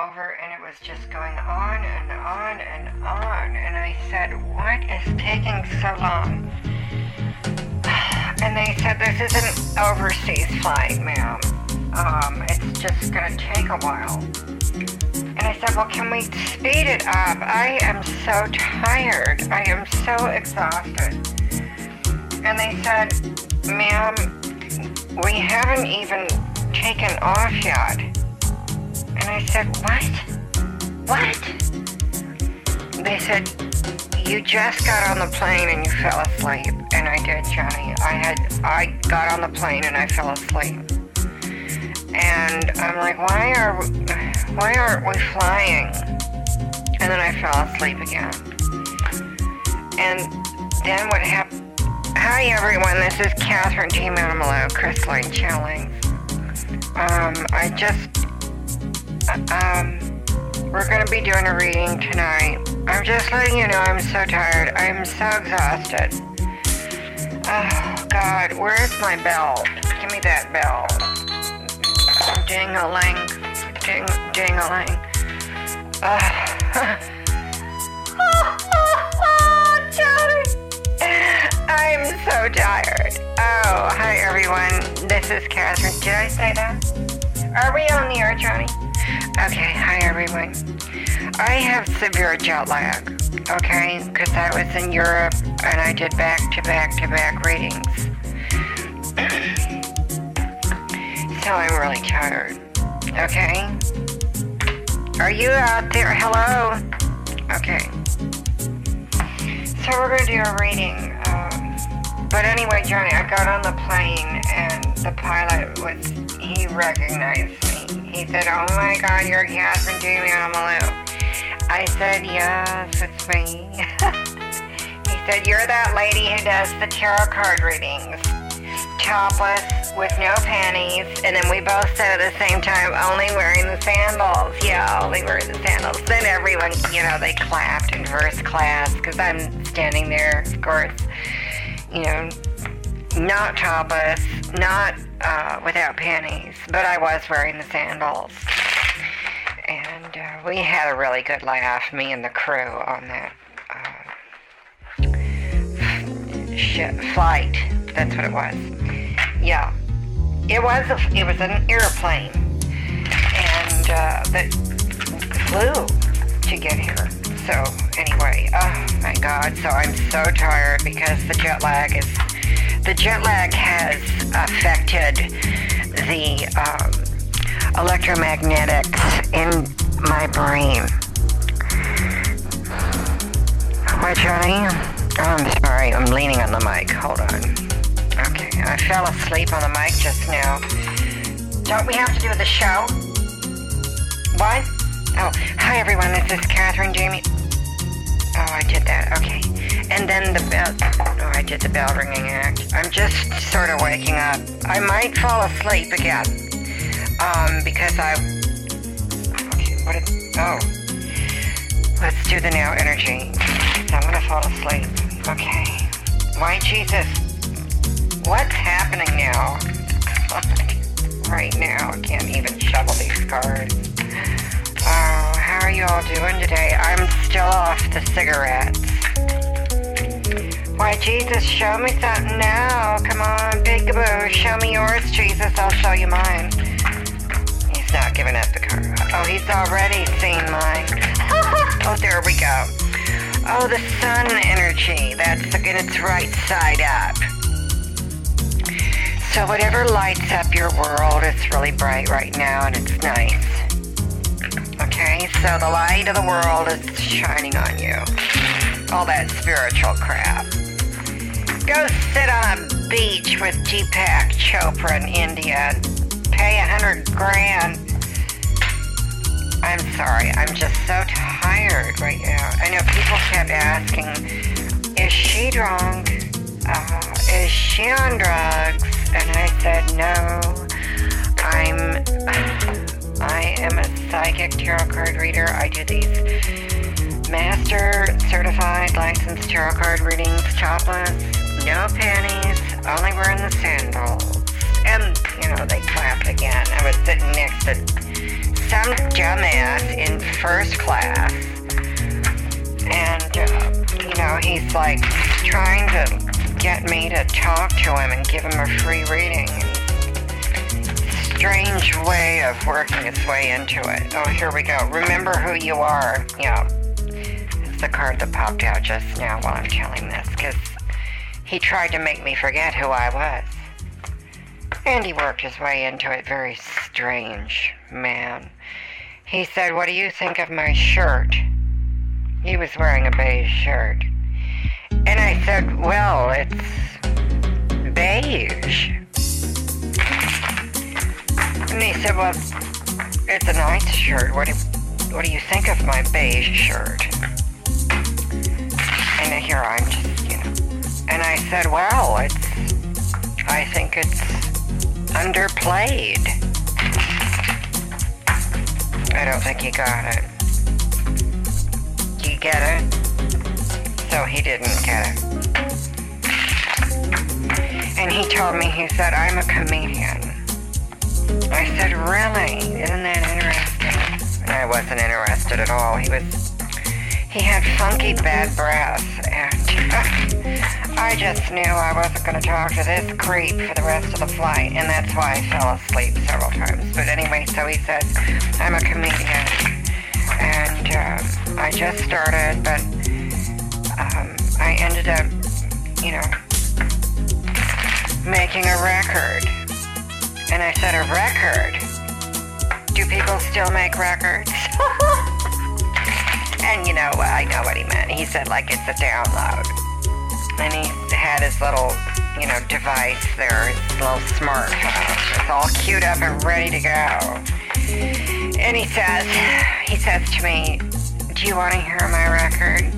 over and it was just going on and on and on. And I said, What is taking so long? And they said, This is an overseas flight, ma'am. Um, it's just going to take a while. And I said, Well, can we speed it up? I am so tired. I am so exhausted. And they said, Ma'am, we haven't even taken off yet. I said, What? What? They said, You just got on the plane and you fell asleep. And I did, Johnny. I had I got on the plane and I fell asleep. And I'm like, why are why aren't we flying? And then I fell asleep again. And then what happened? Hi everyone, this is Catherine G. Manamalo, Chris Lane Chilling. Um, I just um, we're to be doing a reading tonight. I'm just letting you know I'm so tired. I'm so exhausted. Oh, God, where's my bell? Give me that bell. Ding-a-ling. Ding, ding-a-ling. Uh, I'm so tired. Oh, hi everyone. This is Catherine. Did I say that? Are we on the air, Johnny? Okay, hi everyone. I have severe jet lag, okay? Because I was in Europe and I did back to back to back readings. so I'm really tired, okay? Are you out there? Hello? Okay. So we're going to do a reading. Um, but anyway, Johnny, I got on the plane and the pilot was, he recognized me. He said, Oh my God, you're Catherine Amalou. I said, Yes, it's me. he said, You're that lady who does the tarot card readings. Topless, with no panties. And then we both said at the same time, only wearing the sandals. Yeah, only wearing the sandals. Then everyone, you know, they clapped in first class because I'm standing there, of course, you know, not topless, not uh, without panties, but I was wearing the sandals. And uh, we had a really good laugh, me and the crew, on that uh, flight. That's what it was. Yeah, it was. A, it was an airplane, and uh, that flew to get here. So anyway, oh my God! So I'm so tired because the jet lag is the jet lag has affected the um, electromagnetics in my brain. What, Johnny? Oh, I'm sorry, I'm leaning on the mic. Hold on. Okay, I fell asleep on the mic just now. Don't we have to do the show? What? Oh, hi everyone, this is Catherine Jamie. Oh, I did that. Okay. And then the bell. Oh, I did the bell ringing act. I'm just sort of waking up. I might fall asleep again. Um, because I. Okay, what is. Oh. Let's do the now energy. I'm gonna fall asleep. Okay. Why, Jesus? What's happening now? right now, I can't even shovel these cards. Oh, how are you all doing today? I'm still off the cigarettes. Why, Jesus, show me something now. Come on, peekaboo. Show me yours, Jesus. I'll show you mine. He's not giving up the card. Oh, he's already seen mine. oh, there we go. Oh, the sun energy. That's and it's right side up. So whatever lights up your world, it's really bright right now and it's nice. Okay, so the light of the world is shining on you. All that spiritual crap. Go sit on a beach with Deepak Chopra in India and pay a hundred grand. I'm sorry, I'm just so tired right now. I know people kept asking, is she drunk? Uh, is she on drugs? And I said, no, I'm, I am a psychic tarot card reader. I do these master certified licensed tarot card readings, topless, no panties, only wearing the sandals. And, you know, they clapped again. I was sitting next to some dumbass in first class. And, uh, you know, he's like trying to get me to talk to him and give him a free reading. Strange way of working its way into it. Oh, here we go. Remember who you are. Yeah. It's the card that popped out just now while I'm telling this, because he tried to make me forget who I was. And he worked his way into it very strange, man. He said, What do you think of my shirt? He was wearing a beige shirt. And I said, Well, it's beige. And he said, Well, it's a nice shirt. What do, what do you think of my beige shirt? And here I'm just, I said, Well, it's, I think it's underplayed. I don't think he got it. You get it? So he didn't get it. And he told me, he said, I'm a comedian. I said, really? Isn't that interesting? And I wasn't interested at all. He was, he had funky bad breath and ah, I just knew I wasn't going to talk to this creep for the rest of the flight, and that's why I fell asleep several times. But anyway, so he said, I'm a comedian, and um, I just started, but um, I ended up, you know, making a record. And I said, a record? Do people still make records? and you know, I know what he meant. He said, like, it's a download and he had his little, you know, device there, his little smartphone. It's all queued up and ready to go. And he says, he says to me, do you want to hear my record?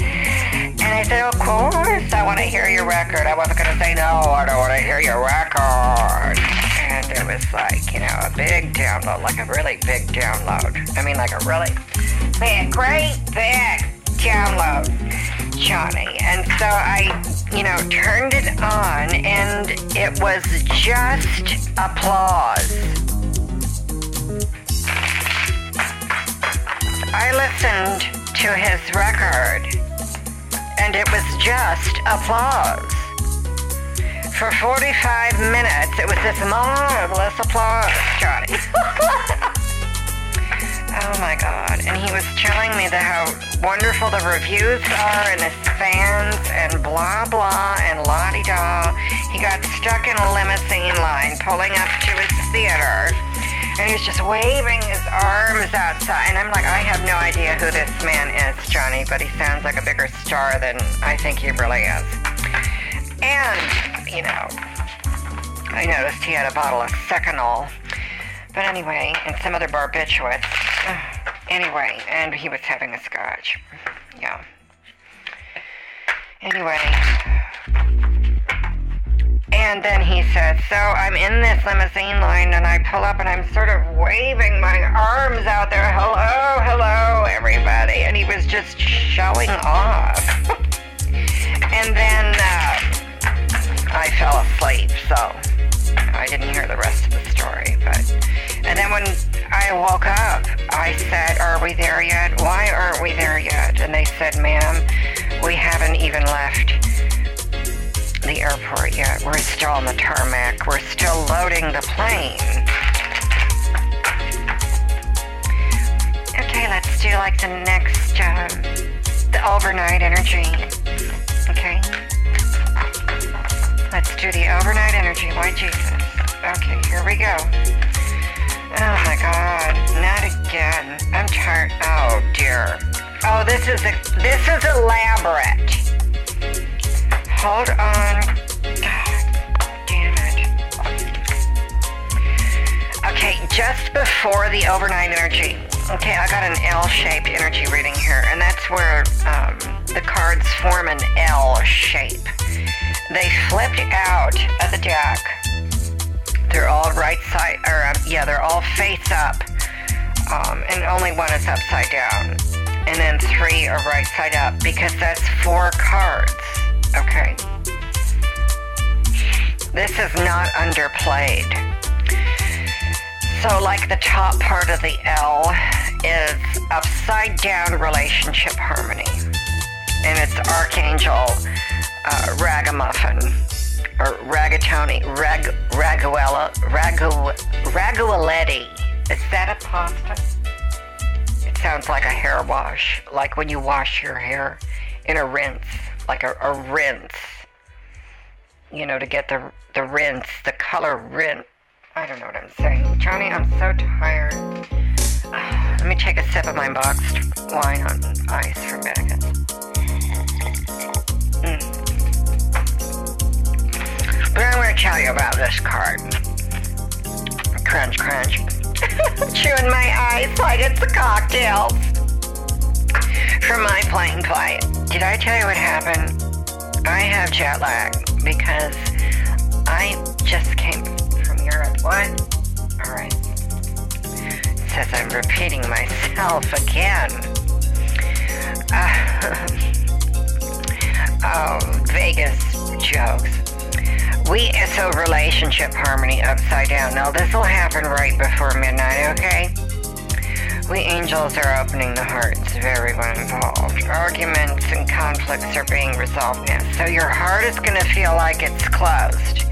and I said, of course, I want to hear your record. I wasn't going to say, no, I don't want to hear your record. And it was like, you know, a big download, like a really big download. I mean, like a really big, great big download. Johnny. And so I, you know, turned it on and it was just applause. I listened to his record and it was just applause. For 45 minutes, it was this marvelous applause, Johnny. Oh my god. And he was telling me that how wonderful the reviews are and his fans and blah blah and la di da. He got stuck in a limousine line pulling up to his theater. And he was just waving his arms outside. And I'm like, I have no idea who this man is, Johnny, but he sounds like a bigger star than I think he really is. And, you know, I noticed he had a bottle of Seconal. But anyway, and some other barbiturates. anyway, and he was having a scotch. Yeah. Anyway. And then he said, So I'm in this limousine line and I pull up and I'm sort of waving my arms out there. Hello, hello, everybody. And he was just showing off. and then uh, I fell asleep, so I didn't hear the rest of the story. But and then when I woke up, I said, Are we there yet? Why aren't we there yet? And they said, Ma'am, we haven't even left the airport yet. We're still on the tarmac. We're still loading the plane. Okay, let's do like the next, um, the overnight energy. Okay? Let's do the overnight energy. Why, Jesus? Okay, here we go. Oh my god, not again. I'm tired. Oh dear. Oh, this is a, this is elaborate. Hold on. God damn it. Okay, just before the overnight energy. Okay, I got an L-shaped energy reading here, and that's where um, the cards form an L shape. They flipped out of the deck they're all right side, or um, yeah, they're all face up, um, and only one is upside down, and then three are right side up because that's four cards. Okay. This is not underplayed. So, like the top part of the L is upside down relationship harmony, and it's Archangel uh, Ragamuffin or Ragatoni, Rag, Raguela, Ragu, Ragualetti. Is that a pasta? It sounds like a hair wash, like when you wash your hair in a rinse, like a, a rinse. You know, to get the the rinse, the color rinse. I don't know what I'm saying. Johnny, I'm so tired. Let me take a sip of my boxed wine on ice for a minute. I'm going to tell you about this card. Crunch, crunch. Chewing my ice like it's a cocktail. From my plane flight. Did I tell you what happened? I have jet lag because I just came from Europe. What? Alright. Says I'm repeating myself again. Uh, oh, Vegas jokes. We so relationship harmony upside down. Now this will happen right before midnight, okay? We angels are opening the hearts of everyone involved. Arguments and conflicts are being resolved now. So your heart is gonna feel like it's closed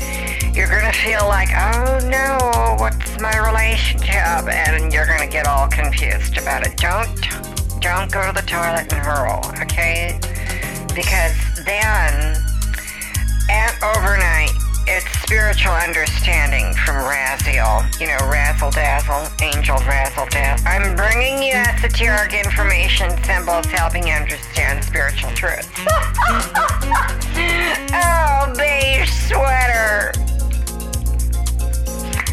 you're gonna feel like, oh no, what's my relationship? And you're gonna get all confused about it. Don't, don't go to the toilet and hurl, okay? Because then, at overnight, it's spiritual understanding from Raziel. You know, razzle dazzle, angel razzle dazzle. I'm bringing you esoteric information, symbols, helping you understand spiritual truths. oh, beige sweater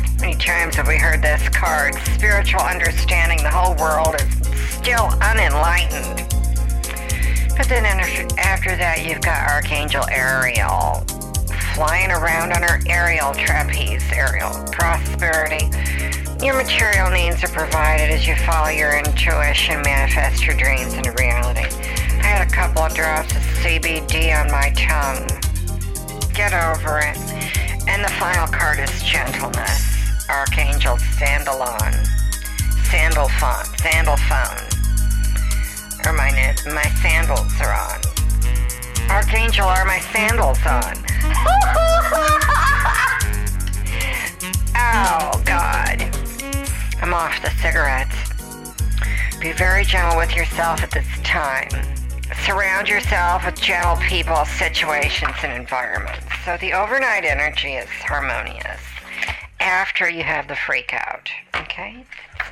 How many times have we heard this card? Spiritual understanding, the whole world is still unenlightened. But then after that, you've got Archangel Ariel flying around on her aerial trapeze, aerial prosperity. Your material needs are provided as you follow your intuition, manifest your dreams into reality. I had a couple of drops of CBD on my tongue. Get over it. And the final card is gentleness. Archangel Sandalon, Sandal font, Sandal phone. Or my my sandals are on. Archangel, are my sandals on? oh God. I'm off the cigarettes. Be very gentle with yourself at this time. Surround yourself with gentle people, situations, and environments. So the overnight energy is harmonious after you have the freak out. Okay?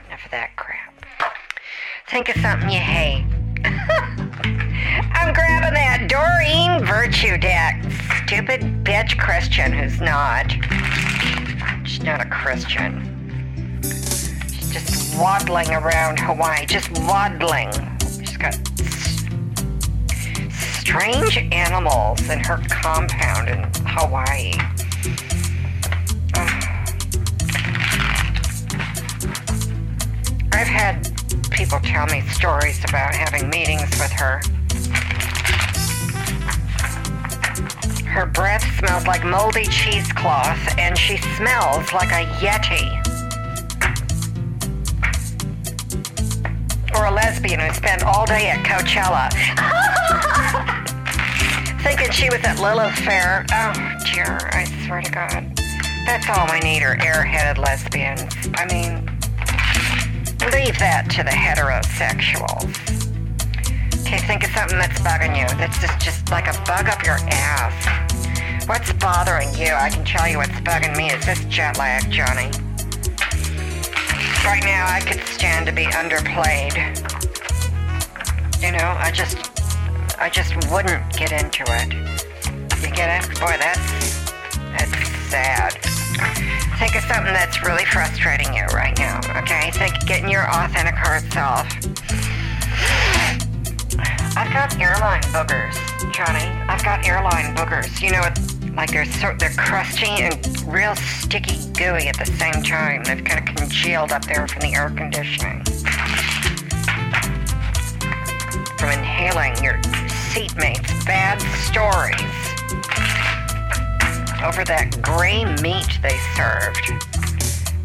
Enough of that crap. Think of something you hate. I'm grabbing that Doreen Virtue deck. Stupid bitch Christian who's not. She's not a Christian. She's just waddling around Hawaii. Just waddling. She's got strange animals in her compound in Hawaii. I've had people tell me stories about having meetings with her. Her breath smells like moldy cheesecloth, and she smells like a Yeti. Or a lesbian who spent all day at Coachella. Thinking she was at Lilith Fair. Oh, dear, I swear to God. That's all we need are airheaded lesbians. I mean, Leave that to the heterosexuals. Okay, think of something that's bugging you. That's just, just like a bug up your ass. What's bothering you? I can tell you what's bugging me. Is this jet lag, Johnny? Right now, I could stand to be underplayed. You know, I just, I just wouldn't get into it. You get it? Boy, that's, that's sad. Think of something that's really frustrating you right now, okay? Think getting your authentic heart self. I've got airline boogers, Johnny. I've got airline boogers. You know, like they're so, they're crusty and real sticky, gooey at the same time. They've kind of congealed up there from the air conditioning. From inhaling your seatmates' bad stories over that gray meat they served.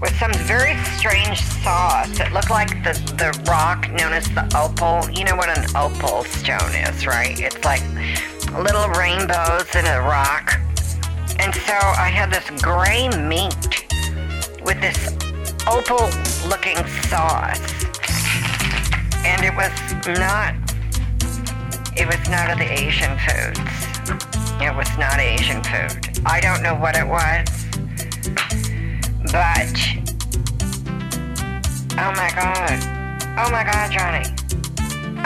With some very strange sauce. It looked like the, the rock known as the opal. You know what an opal stone is, right? It's like little rainbows in a rock. And so I had this gray meat with this opal looking sauce. And it was not it was not of the Asian foods. It was not Asian food. I don't know what it was. Oh my god. Oh my god, Johnny.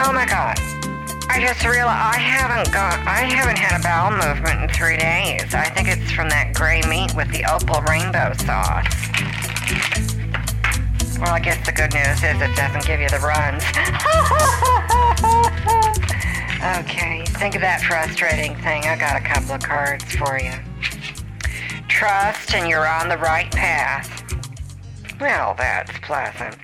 Oh my god. I just realized I haven't got I haven't had a bowel movement in three days. I think it's from that gray meat with the opal rainbow sauce. Well, I guess the good news is it doesn't give you the runs. okay, think of that frustrating thing. I got a couple of cards for you. Trust and you're on the right path. Well, that's pleasant.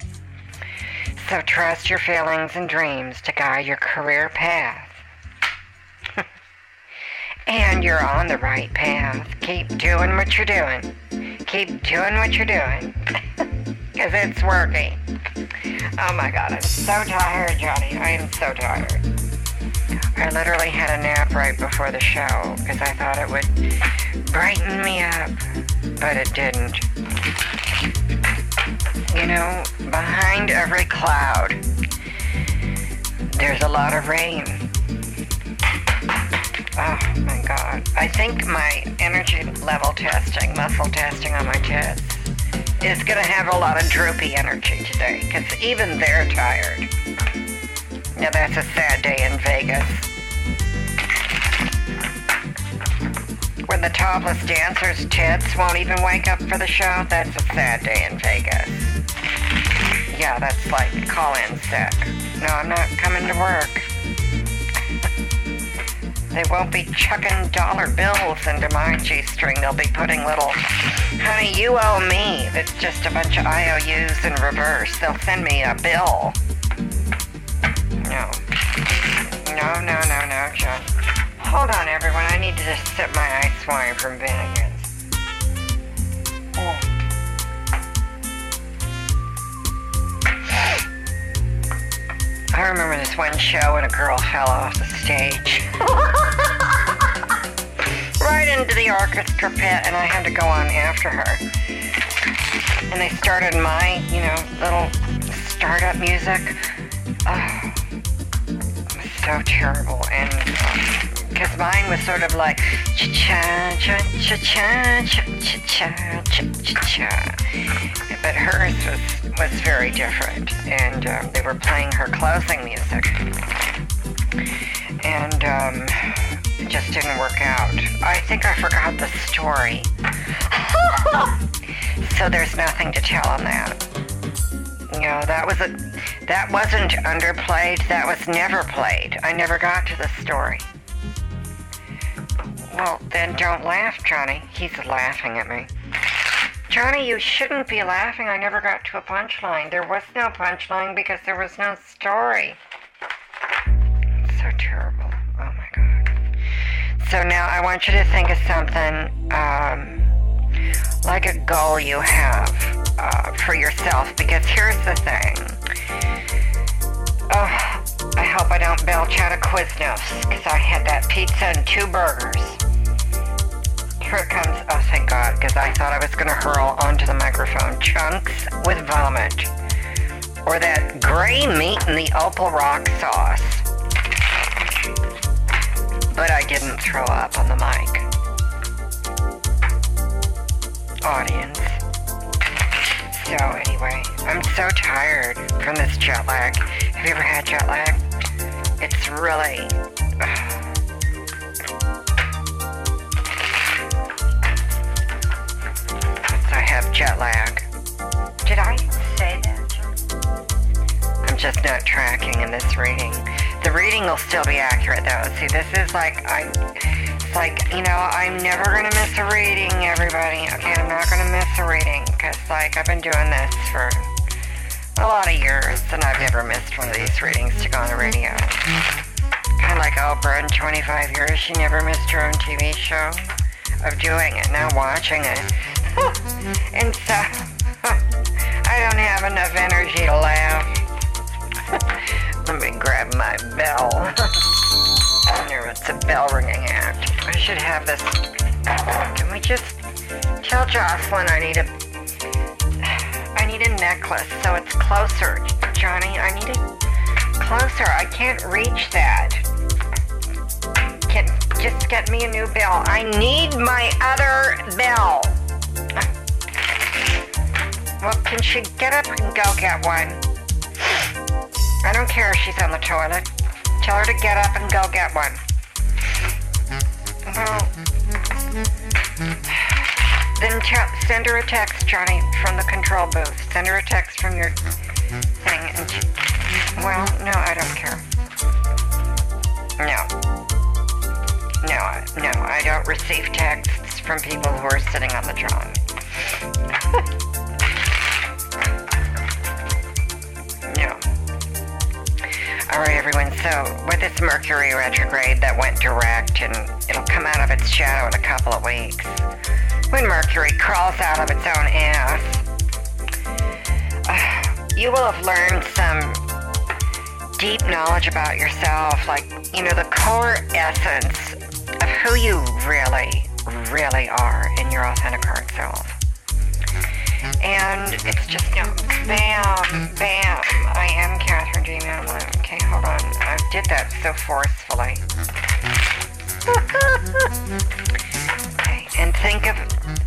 So trust your feelings and dreams to guide your career path. and you're on the right path. Keep doing what you're doing. Keep doing what you're doing. Because it's working. Oh my god, I'm so tired, Johnny. I am so tired. I literally had a nap right before the show because I thought it would brighten me up, but it didn't. You know, behind every cloud, there's a lot of rain. Oh my God. I think my energy level testing, muscle testing on my chest, is going to have a lot of droopy energy today because even they're tired. Now that's a sad day in Vegas. When the topless dancers' tits won't even wake up for the show, that's a sad day in Vegas. Yeah, that's like call in sick. No, I'm not coming to work. they won't be chucking dollar bills into my G string. They'll be putting little, honey, you owe me. It's just a bunch of IOUs in reverse. They'll send me a bill. No, no, no, no, John. Hold on, everyone. I need to just sip my ice wine from Vinnigan's. Oh. I remember this one show when a girl fell off the stage. right into the orchestra pit, and I had to go on after her. And they started my, you know, little startup music. Oh, so terrible. And because mine was sort of like cha cha cha cha cha cha cha cha cha cha, but hers was was very different, and um, they were playing her closing music, and um, it just didn't work out. I think I forgot the story, so there's nothing to tell on that. You know, that was a that wasn't underplayed. That was never played. I never got to the story. Well, then don't laugh, Johnny. He's laughing at me. Johnny, you shouldn't be laughing. I never got to a punchline. There was no punchline because there was no story. It's so terrible. Oh my god. So now I want you to think of something um, like a goal you have uh, for yourself because here's the thing. Oh, I hope I don't belch out a Quiznos because I had that pizza and two burgers. Here it comes. Oh, thank God, because I thought I was going to hurl onto the microphone chunks with vomit. Or that gray meat in the opal rock sauce. But I didn't throw up on the mic. Audience. So, anyway, I'm so tired from this jet lag. Have you ever had jet lag? It's really. I have jet lag. Did I say that? I'm just not tracking in this reading. The reading will still be accurate though. See, this is like I, like you know, I'm never gonna miss a reading, everybody. Okay, I'm not gonna miss a reading because like I've been doing this for a lot of years and I've never missed one of these readings to go on the radio. Kind of like Oprah in 25 years, she never missed her own TV show of doing it, now watching it. and so, I don't have enough energy to laugh. Let me grab my bell. I wonder what's a bell ringing at. I should have this. Can we just tell Jocelyn I need a I need a necklace so it's closer. Johnny, I need it closer. I can't reach that. Can just get me a new bell. I need my other bell. Well, can she get up and go get one? I don't care if she's on the toilet. Tell her to get up and go get one. Well, then tell, send her a text, Johnny, from the control booth. Send her a text from your thing. And she, well, no, I don't care. No. No, no, I don't receive texts from people who are sitting on the John. Everyone. So, with this Mercury retrograde that went direct, and it'll come out of its shadow in a couple of weeks. When Mercury crawls out of its own ass, uh, you will have learned some deep knowledge about yourself, like, you know, the core essence of who you really, really are in your authentic heart self. And it's just, you know, bam, bam. I am Catherine J. Manlin. Okay, hold on. I did that so forcefully. okay, and think of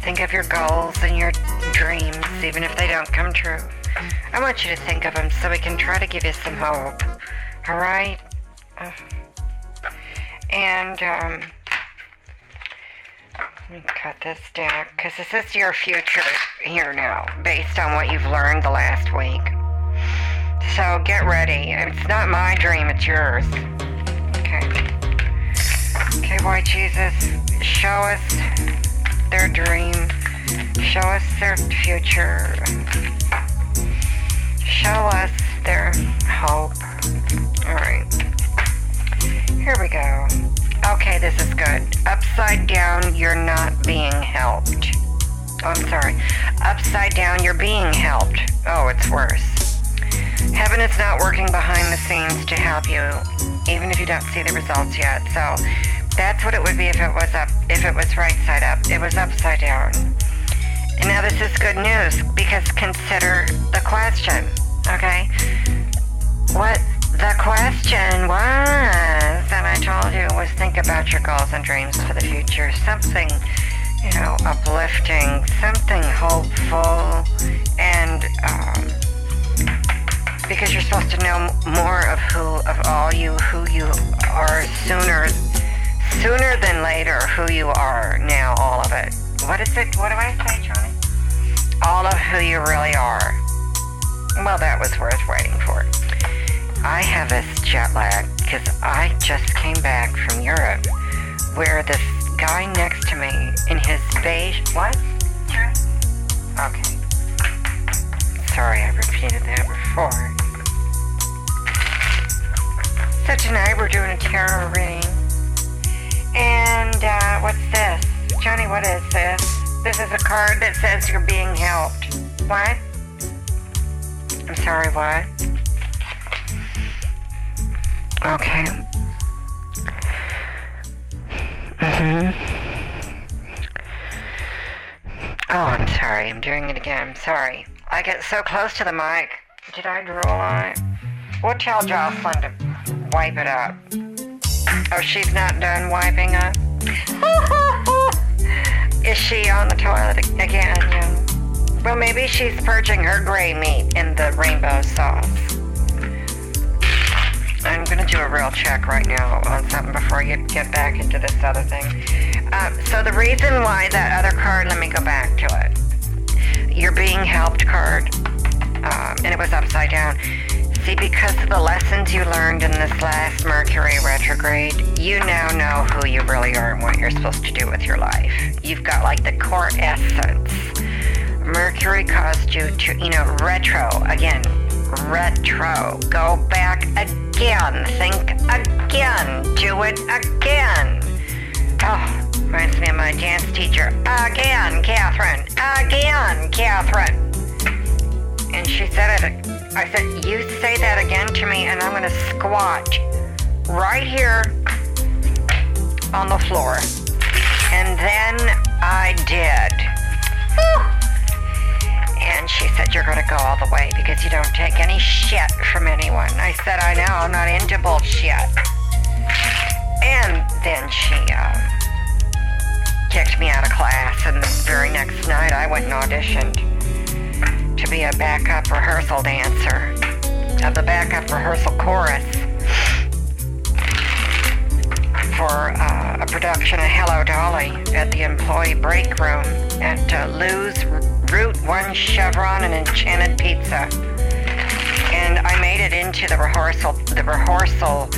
think of your goals and your dreams, even if they don't come true. I want you to think of them so we can try to give you some hope. All right? Uh, and um, cut this down because this is your future here now, based on what you've learned the last week. So get ready. It's not my dream, it's yours. Okay. Okay, White Jesus, show us their dream. Show us their future. Show us their hope. Alright. Here we go. Okay, this is good. Upside down, you're not being helped. Oh, I'm sorry. Upside down, you're being helped. Oh, it's worse. Heaven is not working behind the scenes to help you, even if you don't see the results yet. So that's what it would be if it was up, if it was right side up. It was upside down. And now this is good news because consider the question, okay? What the question was that I told you was think about your goals and dreams for the future. Something, you know, uplifting, something hopeful, and um, because you're supposed to know more of who, of all you, who you are sooner, sooner than later, who you are now, all of it. What is it? What do I say, Johnny? All of who you really are. Well, that was worth waiting for. I have this jet lag because I just came back from Europe where this guy next to me in his beige. What? Okay. Sorry, I repeated that before. So tonight we're doing a tarot reading. And uh, what's this? Johnny, what is this? This is a card that says you're being helped. What? I'm sorry, what? Okay. Mm-hmm. Oh, I'm sorry. I'm doing it again. I'm sorry. I get so close to the mic. Did I draw a line? We'll tell Jocelyn to wipe it up. Oh, she's not done wiping up? Is she on the toilet again? Yeah. Well, maybe she's purging her gray meat in the rainbow sauce. I'm gonna do a real check right now on something before you get back into this other thing. Uh, so the reason why that other card, let me go back to it. You're being helped card, um, and it was upside down. See, because of the lessons you learned in this last Mercury retrograde, you now know who you really are and what you're supposed to do with your life. You've got like the core essence. Mercury caused you to, you know, retro again, retro. Go back again. Think again. Do it again. Oh, reminds me of my dance teacher. Again, Catherine. Again, Catherine. And she said it. I said, You say that again to me, and I'm going to squat right here on the floor. And then I did. And she said, You're going to go all the way because you don't take any shit from anyone. I said, I know, I'm not into bullshit. And then she uh, kicked me out of class, and the very next night I went and auditioned to be a backup rehearsal dancer of the backup rehearsal chorus for uh, a production of Hello Dolly at the employee break room at uh, Lou's Route 1 Chevron and Enchanted Pizza. And I made it into the rehearsal, the rehearsal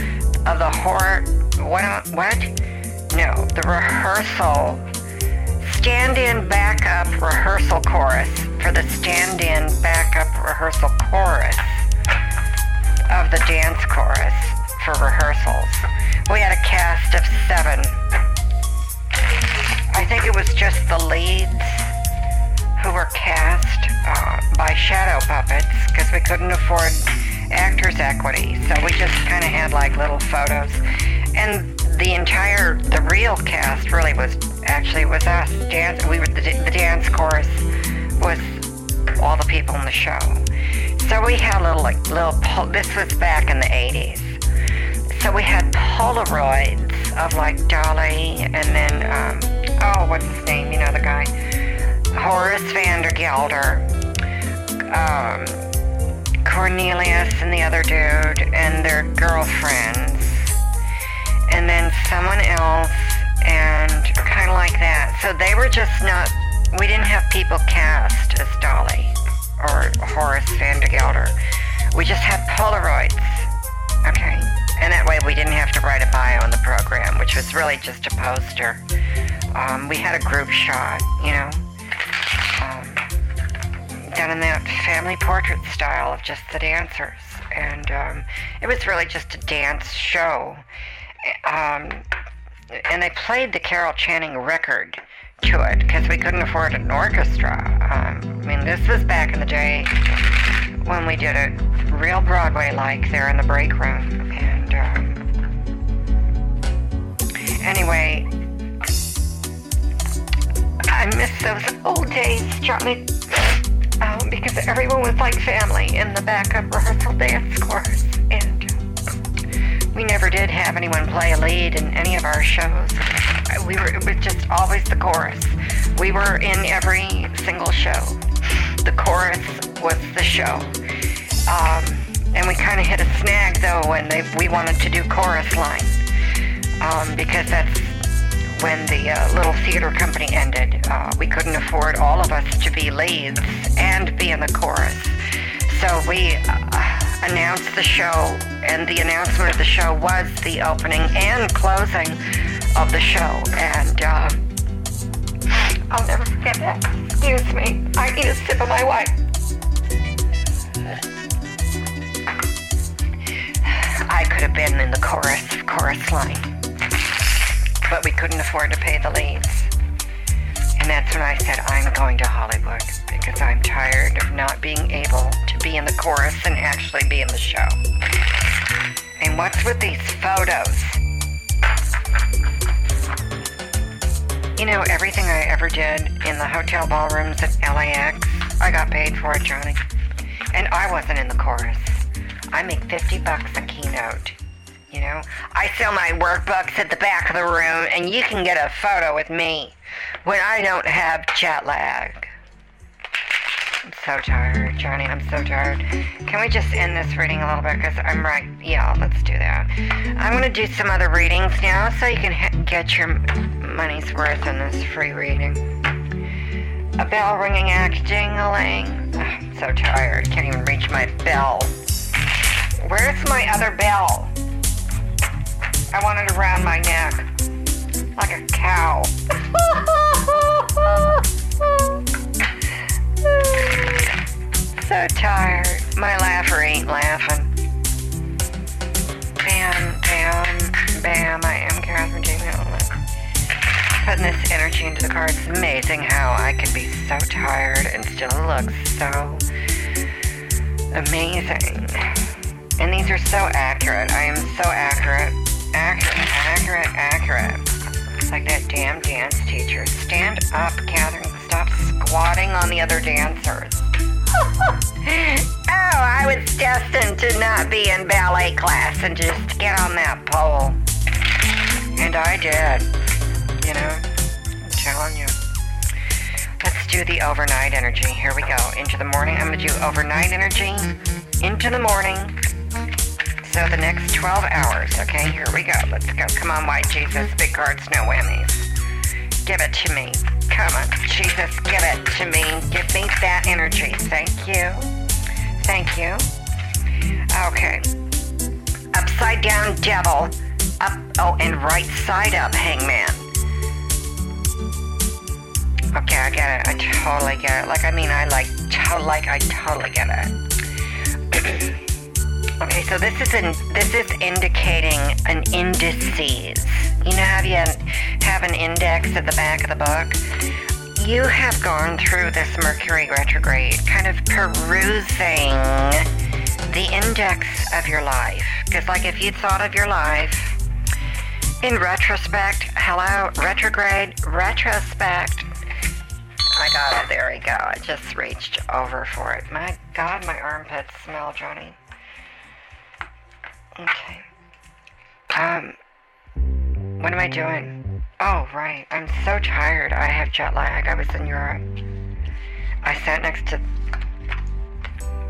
of the horror, what, what? No, the rehearsal, stand-in backup rehearsal chorus for the stand-in backup rehearsal chorus of the dance chorus for rehearsals. We had a cast of seven. I think it was just the leads were cast uh, by shadow puppets because we couldn't afford actors equity. So we just kind of had like little photos. And the entire, the real cast really was actually was us. Dance, we were the, the dance chorus was all the people in the show. So we had little like little. This was back in the 80s. So we had Polaroids of like Dolly and then, um, oh, what's his name? You know, the guy. Horace Vandergelder, um, Cornelius and the other dude, and their girlfriends. And then someone else, and kind of like that. So they were just not, we didn't have people cast as Dolly or Horace Vandergelder. We just had Polaroids. Okay. And that way we didn't have to write a bio in the program, which was really just a poster. Um, we had a group shot, you know, done in that family portrait style of just the dancers. And um, it was really just a dance show. Um, and they played the Carol Channing record to it because we couldn't afford an orchestra. Um, I mean, this was back in the day when we did it real Broadway like there in the break room. And um, anyway, I miss those old days, Johnny, um, because everyone was like family in the backup rehearsal dance course. And we never did have anyone play a lead in any of our shows. We were, it was just always the chorus. We were in every single show. The chorus was the show. Um, and we kind of hit a snag though when they, we wanted to do chorus line um, because that's when the uh, little theater company ended. Uh, we couldn't afford all of us to be leads and be in the chorus. So we uh, announced the show, and the announcement of the show was the opening and closing of the show. And uh, I'll never forget that. Excuse me. I need a sip of my wine. I could have been in the chorus, chorus line, but we couldn't afford to pay the leads. And that's when I said, I'm going to Hollywood because I'm tired of not being able to be in the chorus and actually be in the show. And what's with these photos? You know, everything I ever did in the hotel ballrooms at LAX, I got paid for it, Johnny. And I wasn't in the chorus. I make 50 bucks a keynote. You know, I sell my workbooks at the back of the room, and you can get a photo with me when I don't have jet lag. I'm so tired, Johnny. I'm so tired. Can we just end this reading a little bit? Because I'm right. Yeah, let's do that. I'm going to do some other readings now so you can ha- get your money's worth in this free reading. A bell ringing acting, Elaine. I'm so tired. Can't even reach my bell. Where's my other bell? I want it around my neck. Like a cow. so tired. My laugher ain't laughing. Bam, bam, bam. I am Catherine J. Putting this energy into the cards. It's amazing how I can be so tired and still look so Amazing. And these are so accurate. I am so accurate. Accurate, accurate, accurate. Like that damn dance teacher. Stand up, Catherine. Stop squatting on the other dancers. oh, I was destined to not be in ballet class and just get on that pole. And I did. You know, I'm telling you. Let's do the overnight energy. Here we go. Into the morning. I'm going to do overnight energy. Into the morning. So the next 12 hours. Okay, here we go. Let's go. Come on, white Jesus. Big cards, no whammies. Give it to me. Come on, Jesus, give it to me. Give me that energy. Thank you. Thank you. Okay. Upside down devil. Up, oh, and right side up hangman. Okay, I get it. I totally get it. Like, I mean, I like, to- like, I totally get it. okay, so this is an, this is indicating an indices. You know how you um, have an index at the back of the book? You have gone through this Mercury retrograde, kind of perusing the index of your life. Because, like, if you'd thought of your life in retrospect, hello, retrograde, retrospect. I got it. There we go. I just reached over for it. My God, my armpits smell, Johnny. Okay. Um, what am I doing? Oh, right. I'm so tired. I have jet lag. I was in Europe. I sat next to.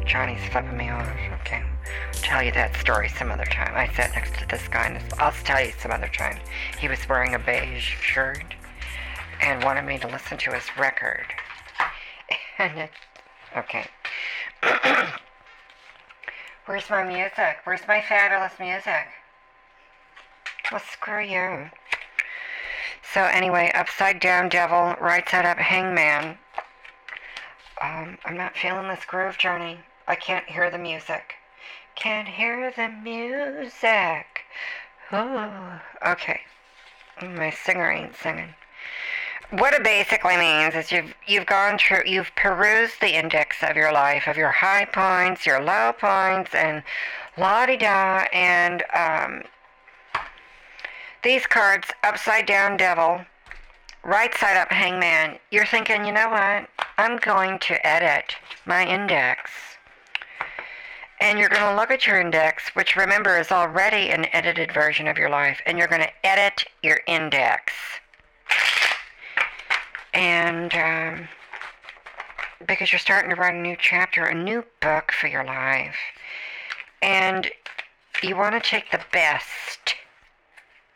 Johnny's flipping me off. Okay. I'll tell you that story some other time. I sat next to this guy, and I'll tell you some other time. He was wearing a beige shirt and wanted me to listen to his record. And it. Okay. Where's my music? Where's my fabulous music? Well, screw you. So anyway, upside down devil, right side up hangman. Um, I'm not feeling this groove, Johnny. I can't hear the music. Can't hear the music. Ooh. Okay. My singer ain't singing. What it basically means is you've you've gone through you've perused the index of your life of your high points, your low points, and la di da and um, these cards upside down devil, right side up hangman. You're thinking, you know what? I'm going to edit my index. And you're going to look at your index, which remember is already an edited version of your life, and you're going to edit your index. And um, because you're starting to write a new chapter, a new book for your life. And you want to take the best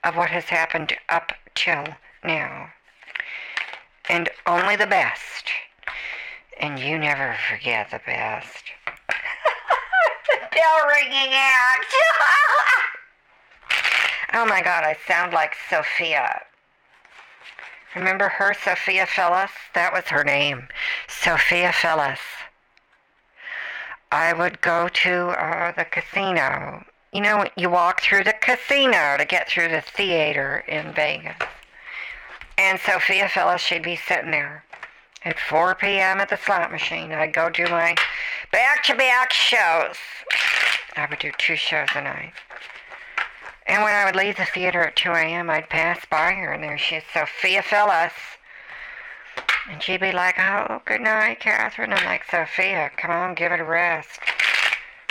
of what has happened up till now. And only the best. And you never forget the best. Bell ringing out. oh my god, I sound like Sophia. Remember her, Sophia Phyllis? That was her name. Sophia Phyllis. I would go to uh, the casino. You know, you walk through the casino to get through the theater in Vegas. And Sophia Phyllis, she'd be sitting there at 4 p.m. at the slot machine. I'd go do my back to back shows. I would do two shows a night. And when I would leave the theater at 2 a.m., I'd pass by her, and there she's Sophia Phyllis. And she'd be like, Oh, good night, Catherine. I'm like, Sophia, come on, give it a rest.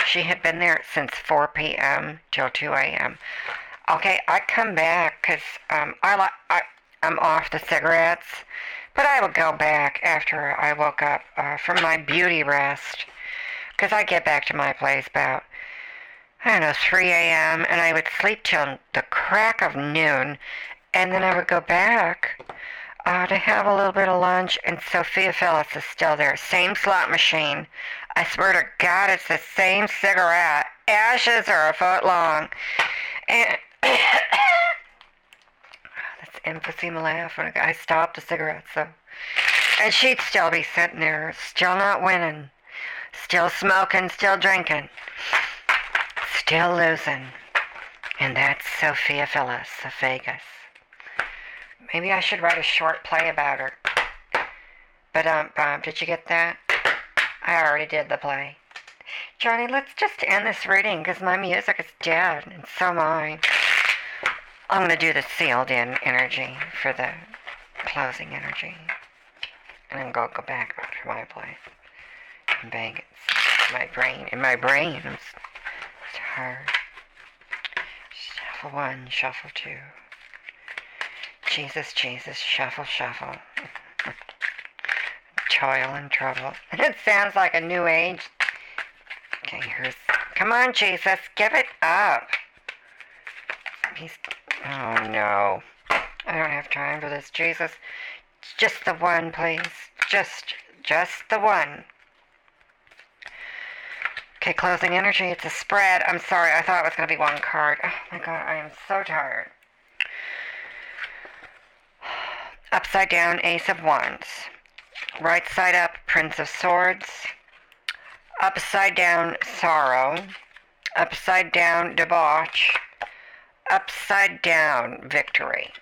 She had been there since 4 p.m. till 2 a.m. Okay, I come back because um, I, li- I, I'm off the cigarettes, but I would go back after I woke up uh, from my beauty rest because I get back to my place about I don't know, 3 a.m., and I would sleep till the crack of noon, and then I would go back uh, to have a little bit of lunch, and Sophia Phyllis is still there. Same slot machine. I swear to God, it's the same cigarette. Ashes are a foot long. And that's emphysema laugh I stopped the cigarette, so. And she'd still be sitting there, still not winning, still smoking, still drinking still losing. And that's Sophia Phyllis of Vegas. Maybe I should write a short play about her. But um, um, did you get that? I already did the play. Johnny, let's just end this reading because my music is dead and so am I. I'm going to do the sealed in energy for the closing energy. And then go, go back to my place in Vegas. My brain, in my brain, I'm tired. Shuffle one, shuffle two. Jesus, Jesus, shuffle, shuffle. Toil and trouble. It sounds like a new age. Okay, here's. Come on, Jesus, give it up. He's. Oh no. I don't have time for this, Jesus. Just the one, please. Just, just the one. Okay, closing energy. It's a spread. I'm sorry. I thought it was going to be one card. Oh my god, I am so tired. Upside down, Ace of Wands. Right side up, Prince of Swords. Upside down, Sorrow. Upside down, Debauch. Upside down, Victory.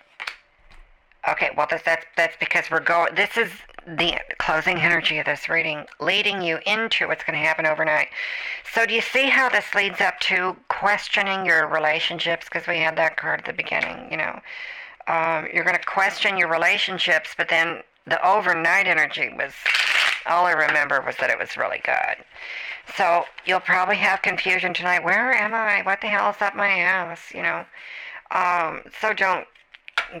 Okay, well that's that's, that's because we're going. This is the closing energy of this reading, leading you into what's going to happen overnight. So, do you see how this leads up to questioning your relationships? Because we had that card at the beginning. You know, um, you're going to question your relationships, but then the overnight energy was all I remember was that it was really good. So you'll probably have confusion tonight. Where am I? What the hell is up my ass? You know. Um, so don't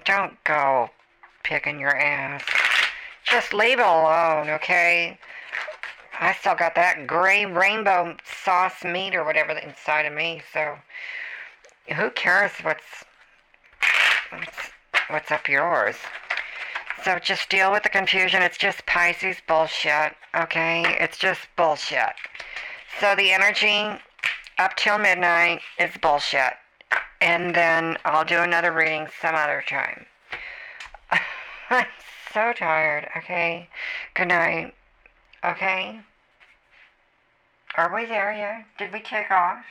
don't go picking your ass. Just leave it alone, okay? I still got that gray rainbow sauce meat or whatever inside of me, so who cares what's what's, what's up yours? So just deal with the confusion. It's just Pisces bullshit, okay? It's just bullshit. So the energy up till midnight is bullshit. And then I'll do another reading some other time. I'm so tired, okay? Good night. Okay? Are we there yet? Did we take off?